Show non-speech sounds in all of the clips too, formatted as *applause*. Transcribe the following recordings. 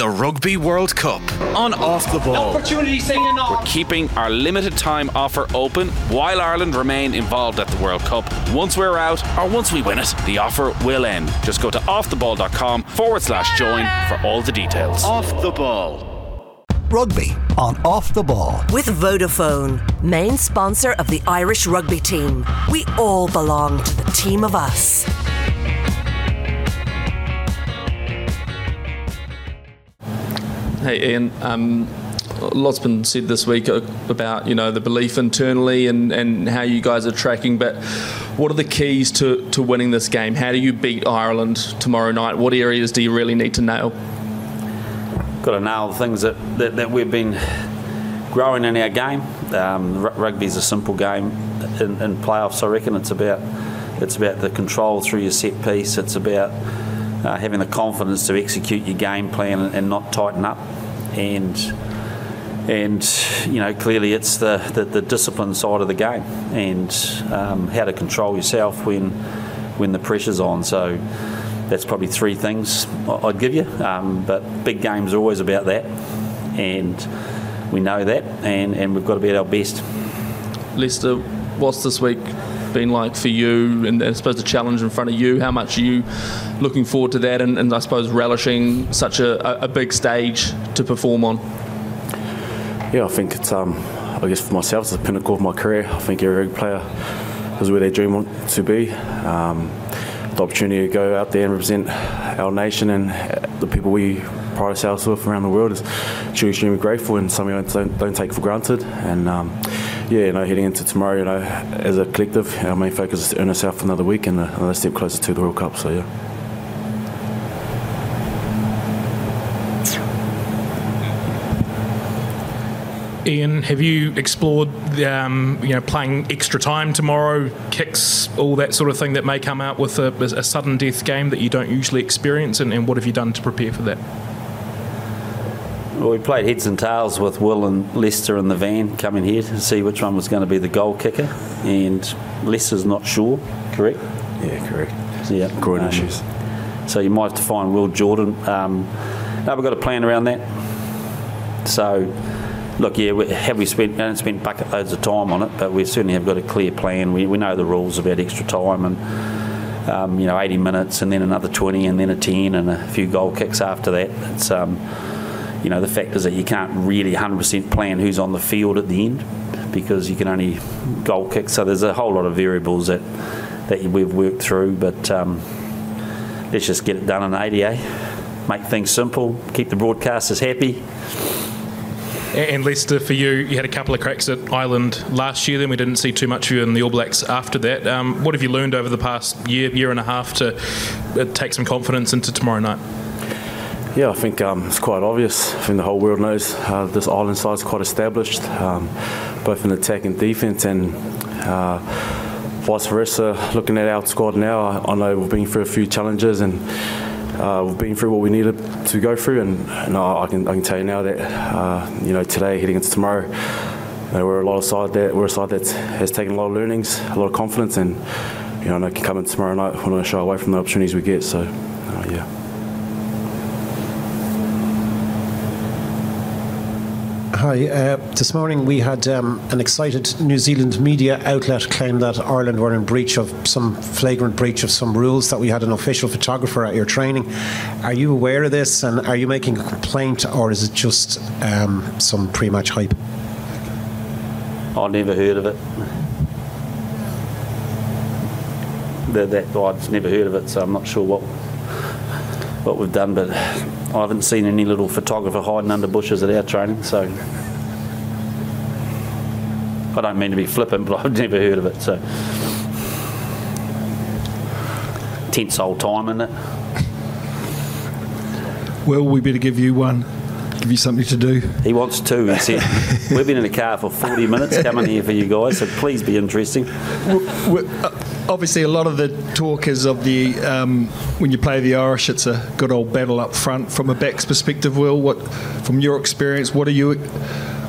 the Rugby World Cup on Off the Ball. Opportunity saying We're keeping our limited time offer open while Ireland remain involved at the World Cup. Once we're out, or once we win it, the offer will end. Just go to offtheball.com forward slash join for all the details. Off the Ball. Rugby on Off the Ball. With Vodafone, main sponsor of the Irish rugby team. We all belong to the team of us. Hey Ian, um, lots been said this week about you know the belief internally and, and how you guys are tracking, but what are the keys to, to winning this game? How do you beat Ireland tomorrow night? What areas do you really need to nail? Got to nail the things that, that, that we've been growing in our game. Um, rugby is a simple game in, in playoffs. I reckon it's about it's about the control through your set piece. It's about uh, having the confidence to execute your game plan and, and, not tighten up. And and you know clearly it's the, the, the discipline side of the game and um, how to control yourself when when the pressure's on. So that's probably three things I'd give you. Um, but big games are always about that, and we know that, and, and we've got to be at our best. Leicester, what's this week been like for you and I suppose the challenge in front of you? How much are you looking forward to that and, and I suppose relishing such a, a, big stage to perform on? Yeah, I think it's, um, I guess for myself, it's the pinnacle of my career. I think every player is where they dream to be. Um, the opportunity to go out there and represent our nation and the people we pride ourselves with around the world is truly extremely grateful and something I don't, don't take for granted. And um, yeah, you know, heading into tomorrow, you know, as a collective, our main focus is to earn ourselves another week and another step closer to the World Cup. So yeah. Ian, have you explored um, you know playing extra time tomorrow, kicks, all that sort of thing that may come out with a, a sudden death game that you don't usually experience, and, and what have you done to prepare for that? Well, we played heads and tails with Will and Leicester in the van coming here to see which one was going to be the goal kicker, and Leicester's not sure, correct? Yeah, correct. So, yeah, groin um, issues. So you might have to find Will Jordan. Um, no, we've got a plan around that. So, look, yeah, we, have we spent? We haven't spent bucket loads of time on it, but we certainly have got a clear plan. We, we know the rules about extra time and um, you know 80 minutes, and then another 20, and then a 10, and a few goal kicks after that. It's um, you know, the fact is that you can't really 100% plan who's on the field at the end because you can only goal kick. So there's a whole lot of variables that that we've worked through. But um, let's just get it done in 80, eh? Make things simple, keep the broadcasters happy. And Leicester, for you, you had a couple of cracks at Ireland last year. Then we didn't see too much of you in the All Blacks after that. Um, what have you learned over the past year, year and a half to uh, take some confidence into tomorrow night? Yeah, I think um, it's quite obvious. I think the whole world knows uh, this Ireland side is quite established, um, both in attack and defence, and uh, vice versa. Looking at our squad now, I, know we've been through a few challenges and uh, we've been through what we needed to go through, and, and I, can, I, can, tell you now that uh, you know today heading into tomorrow. we're a lot of side that we're a side that has taken a lot of learnings, a lot of confidence, and you know I can come in tomorrow night. want to shy away from the opportunities we get. So, uh, yeah. Hi. Uh, this morning we had um, an excited New Zealand media outlet claim that Ireland were in breach of some flagrant breach of some rules, that we had an official photographer at your training. Are you aware of this and are you making a complaint or is it just um, some pre match hype? I never heard of it. That, that I've never heard of it, so I'm not sure what what we've done, but I haven't seen any little photographer hiding under bushes at our training, so I don't mean to be flippant, but *laughs* I've never heard of it. So tense old time, isn't it? Well, we better give you one. Give you something to do. He wants to. He said, *laughs* "We've been in the car for 40 minutes coming here for you guys, so please be interesting." Well, uh, obviously a lot of the talk is of the um, when you play the Irish, it's a good old battle up front. From a back's perspective, Will, what from your experience, what are you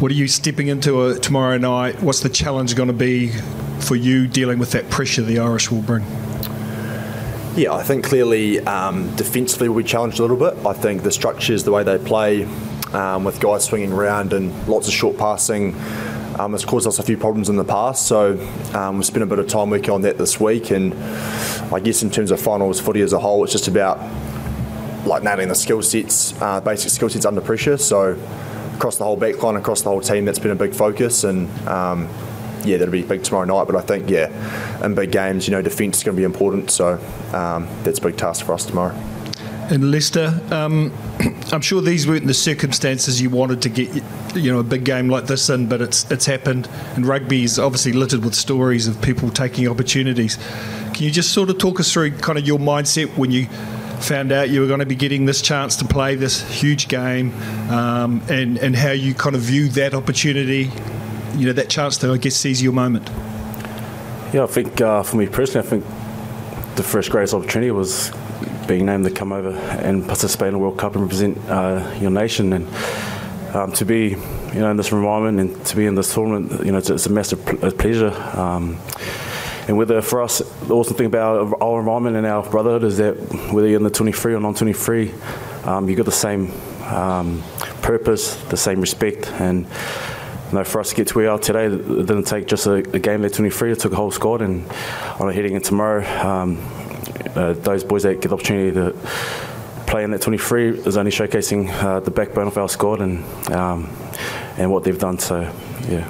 what are you stepping into a, tomorrow night? What's the challenge going to be for you dealing with that pressure the Irish will bring? Yeah, I think clearly um, defensively we'll be challenged a little bit. I think the structures, the way they play, um, with guys swinging around and lots of short passing, um, has caused us a few problems in the past. So um, we've spent a bit of time working on that this week. And I guess in terms of finals footy as a whole, it's just about like nailing the skill sets, uh, basic skill sets under pressure. So across the whole backline, across the whole team, that's been a big focus. And um, yeah, that'll be big tomorrow night. But I think yeah, in big games, you know, defence is going to be important. So um, that's a big task for us tomorrow. And Leicester, um, *clears throat* I'm sure these weren't the circumstances you wanted to get, you know, a big game like this in, but it's it's happened. And rugby is obviously littered with stories of people taking opportunities. Can you just sort of talk us through kind of your mindset when you found out you were going to be getting this chance to play this huge game, um, and and how you kind of view that opportunity, you know, that chance to I guess seize your moment. Yeah, I think uh, for me personally, I think the first greatest opportunity was being named to come over and participate in the World Cup and represent uh, your nation. And um, to be you know in this environment and to be in this tournament you know it's, it's a massive pl- pleasure. Um, and whether for us the awesome thing about our environment and our brotherhood is that whether you're in the 23 or non-23 um, you've got the same um, purpose the same respect. And you know, for us to get to where we are today, it didn't take just a, a game at 23, it took a whole squad. And on heading in tomorrow, um, uh, those boys that get the opportunity to play in that 23 is only showcasing uh, the backbone of our squad and um, and what they've done. So, yeah.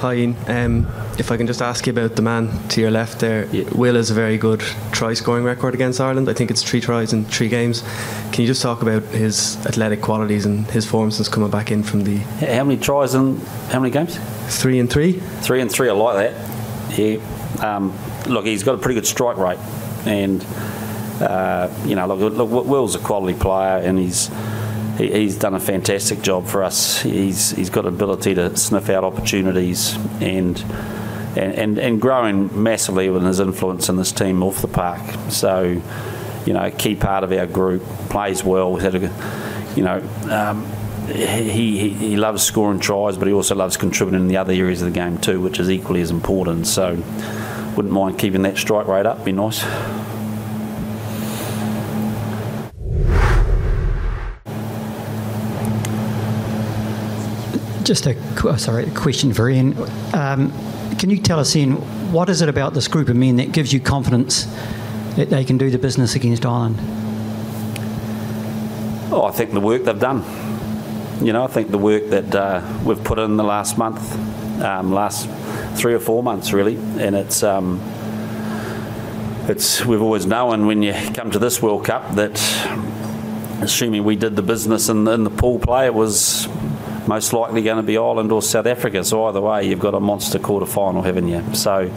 Hi, Ian. Um, if I can just ask you about the man to your left there, Will has a very good try scoring record against Ireland. I think it's three tries in three games. Can you just talk about his athletic qualities and his form since coming back in from the. How many tries in how many games? Three and three. Three and three, I like that. Yeah. Um, look, he's got a pretty good strike rate, and uh, you know, look, look, Will's a quality player, and he's he, he's done a fantastic job for us. He's he's got ability to sniff out opportunities and. And, and, and growing massively with his influence in this team off the park. So, you know, a key part of our group, plays well. Had a, you know, um, he, he, he loves scoring tries, but he also loves contributing in the other areas of the game too, which is equally as important. So, wouldn't mind keeping that strike rate up. Be nice. Just a qu- sorry a question for Ian. Um, can you tell us, Ian, what is it about this group of men that gives you confidence that they can do the business against Ireland? Oh, I think the work they've done. You know, I think the work that uh, we've put in the last month, um, last three or four months, really, and it's um, it's we've always known when you come to this World Cup that, assuming we did the business in, in the pool play, it was most likely going to be Ireland or South Africa. So either way, you've got a monster quarter final, haven't you? So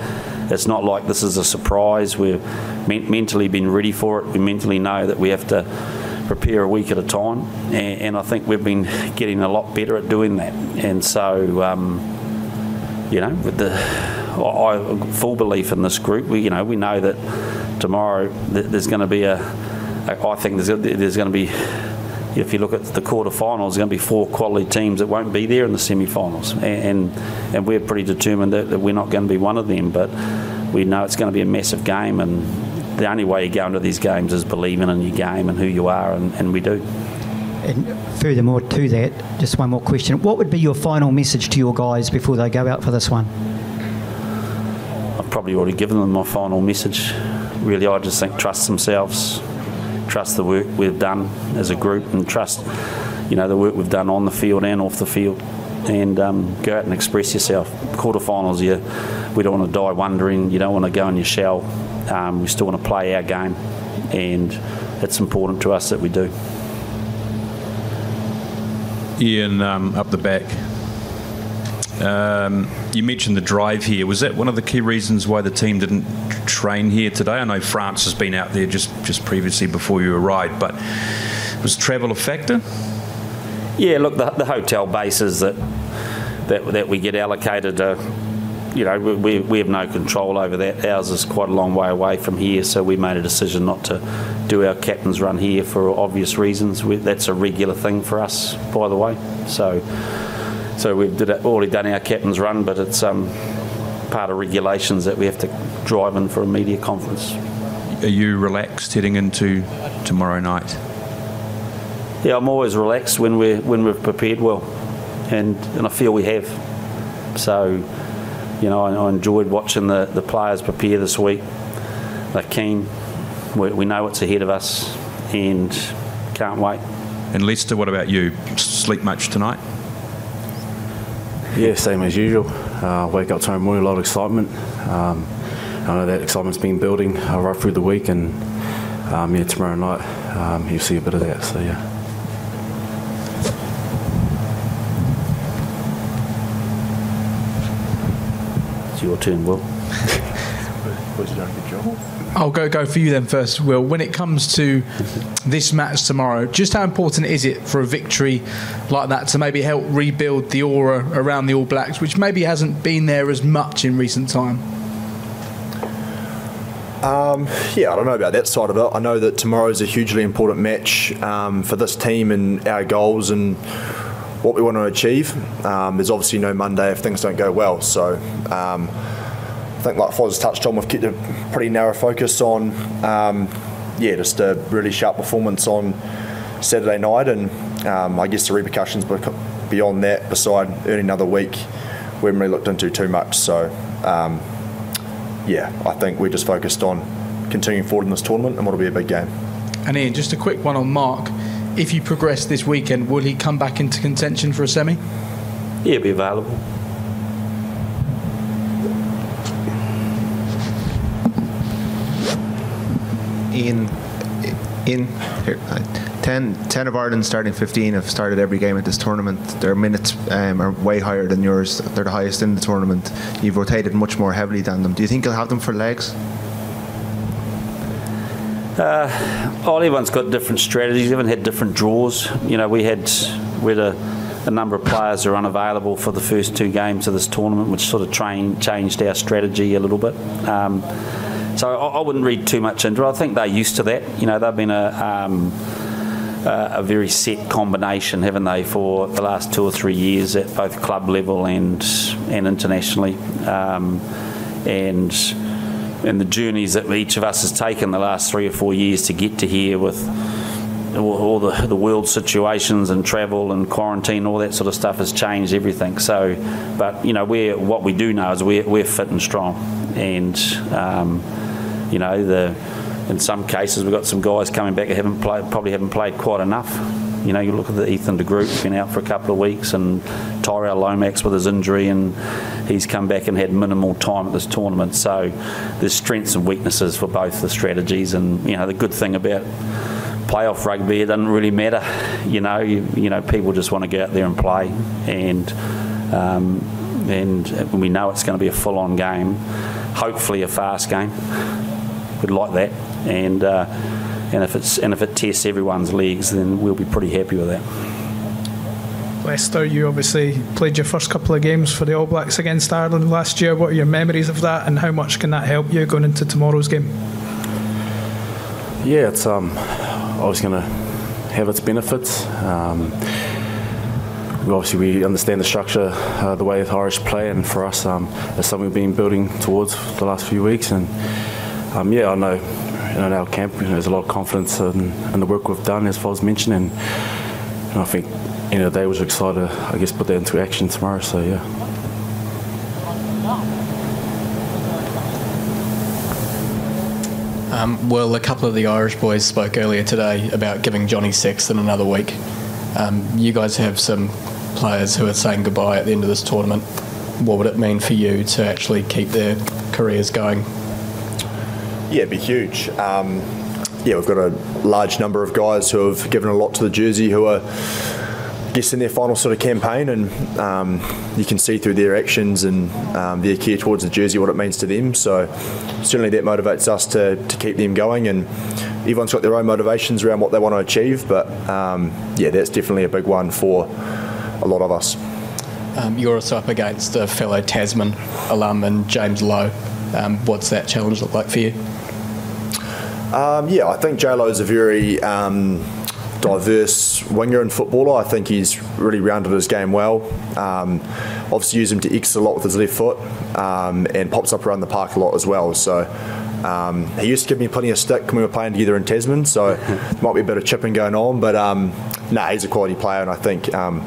it's not like this is a surprise. We've men- mentally been ready for it. We mentally know that we have to prepare a week at a time, and, and I think we've been getting a lot better at doing that. And so, um, you know, with the I, full belief in this group. We, you know, we know that tomorrow th- there's going to be a. I think there's, there's going to be if you look at the quarterfinals, there's going to be four quality teams that won't be there in the semi-finals, and, and we're pretty determined that, that, we're not going to be one of them. But we know it's going to be a massive game, and the only way you go into these games is believing in your game and who you are, and, and we do. And furthermore to that, just one more question: What would be your final message to your guys before they go out for this one? I've probably already given them my final message. Really, I just think trust themselves trust the work we've done as a group and trust, you know, the work we've done on the field and off the field. And um, go out and express yourself. Quarterfinals, you, we don't want to die wondering. You don't want to go in your shell. Um, we still want to play our game, and it's important to us that we do. Ian, um, up the back. Um, you mentioned the drive here. Was that one of the key reasons why the team didn't train here today? I know France has been out there just, just previously before you arrived, but was travel a factor? Yeah, look, the, the hotel bases that, that that we get allocated, uh, you know, we, we have no control over that. Ours is quite a long way away from here, so we made a decision not to do our captain's run here for obvious reasons. We, that's a regular thing for us, by the way. So. So we've did, already done our captain's run, but it's um, part of regulations that we have to drive in for a media conference. Are you relaxed heading into tomorrow night? Yeah, I'm always relaxed when we're when we've prepared well, and and I feel we have. So, you know, I, I enjoyed watching the, the players prepare this week. They're keen. We, we know what's ahead of us, and can't wait. And Leicester, what about you? Sleep much tonight? Yeah, same as usual. Uh, wake up tomorrow morning, a lot of excitement. Um, I know that excitement's been building uh, right through the week, and um, yeah, tomorrow night um, you'll see a bit of that. So yeah. Your turn, Will. I'll go go for you then first, Will. When it comes to this match tomorrow, just how important is it for a victory like that to maybe help rebuild the aura around the All Blacks, which maybe hasn't been there as much in recent time? Um, yeah, I don't know about that side of it. I know that tomorrow is a hugely important match um, for this team and our goals and what we want to achieve. Um, there's obviously no Monday if things don't go well. So um, I think, like Foz touched on, we've kept a pretty narrow focus on, um, yeah, just a really sharp performance on Saturday night. And um, I guess the repercussions beyond that, beside earning another week, we haven't really looked into too much. So yeah, I think we're just focused on continuing forward in this tournament and what'll be a big game. And Ian, just a quick one on Mark. If you progress this weekend, will he come back into contention for a semi? He'll be available. Ian, in here, 10, 10 of Ireland's starting 15 have started every game at this tournament. Their minutes um, are way higher than yours. They're the highest in the tournament. You've rotated much more heavily than them. Do you think you'll have them for legs? Uh, all everyone's got different strategies. Everyone had different draws. You know, we had we had a, a number of players are unavailable for the first two games of this tournament, which sort of train, changed our strategy a little bit. Um, so I, I, wouldn't read too much into it. I think they're used to that. You know, they've been a um, a very set combination, haven't they, for the last two or three years at both club level and and internationally, um, and and the journeys that each of us has taken the last three or four years to get to here with all the, the world situations and travel and quarantine, all that sort of stuff has changed everything. So, but you know, we're what we do know is we're, we're fit and strong, and um, you know the in some cases we've got some guys coming back who haven't played, probably haven't played quite enough. You know, you look at the Ethan de Groot, been out for a couple of weeks, and Tyrell Lomax with his injury, and he's come back and had minimal time at this tournament. So there's strengths and weaknesses for both the strategies, and you know the good thing about playoff rugby, it doesn't really matter. You know, you, you know people just want to get out there and play, and um, and we know it's going to be a full-on game, hopefully a fast game. We'd like that and uh, and if it's and if it tests everyone's legs, then we'll be pretty happy with that. Leicester, you obviously played your first couple of games for the All Blacks against Ireland last year. What are your memories of that, and how much can that help you going into tomorrow's game? Yeah, it's um, always going to have its benefits. Um, obviously, we understand the structure, uh, the way the Irish play, and for us, um, it's something we've been building towards the last few weeks. And um, yeah, I know you in our camp, you know, there's a lot of confidence in, in the work we've done, as far as mentioned, and, and I think you know they was excited, to, I guess, put that into action tomorrow. So yeah. Um, well, a couple of the Irish boys spoke earlier today about giving Johnny Sexton another week. Um, you guys have some players who are saying goodbye at the end of this tournament. What would it mean for you to actually keep their careers going yeah, it'd be huge. Um, yeah, we've got a large number of guys who have given a lot to the jersey who are I guess in their final sort of campaign, and um, you can see through their actions and um, their care towards the jersey what it means to them. So certainly that motivates us to, to keep them going, and everyone's got their own motivations around what they want to achieve. But um, yeah, that's definitely a big one for a lot of us. Um, you're also up against a fellow Tasman alum and James Lowe. Um, what's that challenge look like for you? Um, yeah, I think J Lo is a very um, diverse winger and footballer. I think he's really rounded his game well. Um, obviously, use him to exit a lot with his left foot um, and pops up around the park a lot as well. So. Um, he used to give me plenty of stick when we were playing together in Tasman, so there *laughs* might be a bit of chipping going on. But um, nah, he's a quality player, and I think um,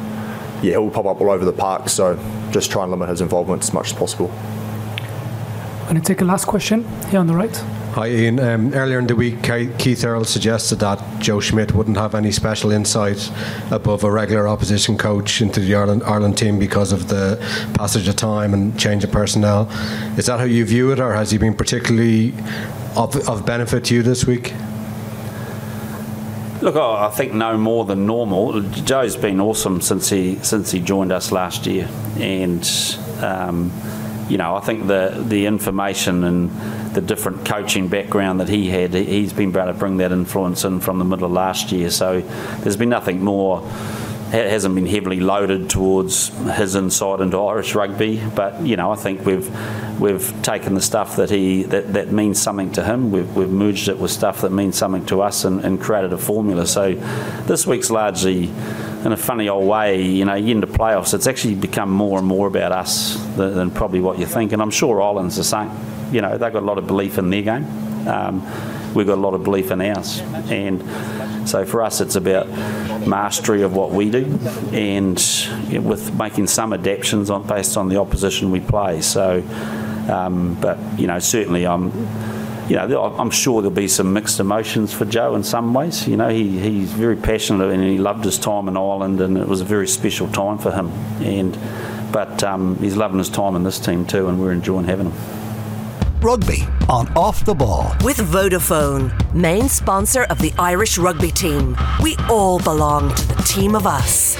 yeah, he'll pop up all over the park. So just try and limit his involvement as much as possible. I'm Going to take a last question here on the right. Hi, Ian. Um, earlier in the week, Keith Earls suggested that Joe Schmidt wouldn't have any special insight above a regular opposition coach into the Ireland, Ireland team because of the passage of time and change of personnel. Is that how you view it, or has he been particularly of, of benefit to you this week? Look, I think no more than normal. Joe's been awesome since he since he joined us last year, and um, you know I think the the information and the different coaching background that he had, he's been able to bring that influence in from the middle of last year. So there's been nothing more It hasn't been heavily loaded towards his insight into Irish rugby, but you know I think we've we've taken the stuff that he that, that means something to him, we've, we've merged it with stuff that means something to us, and, and created a formula. So this week's largely in a funny old way, you know, into playoffs, it's actually become more and more about us than, than probably what you think, and I'm sure Ireland's the same you know, they've got a lot of belief in their game. Um, we've got a lot of belief in ours. And so for us, it's about mastery of what we do and you know, with making some adaptations on, based on the opposition we play. So, um, but, you know, certainly I'm. You know, I'm sure there'll be some mixed emotions for Joe in some ways. You know, he, he's very passionate and he loved his time in Ireland, and it was a very special time for him. And but um, he's loving his time in this team too, and we're enjoying having him. Rugby on Off the Ball. With Vodafone, main sponsor of the Irish rugby team. We all belong to the team of us.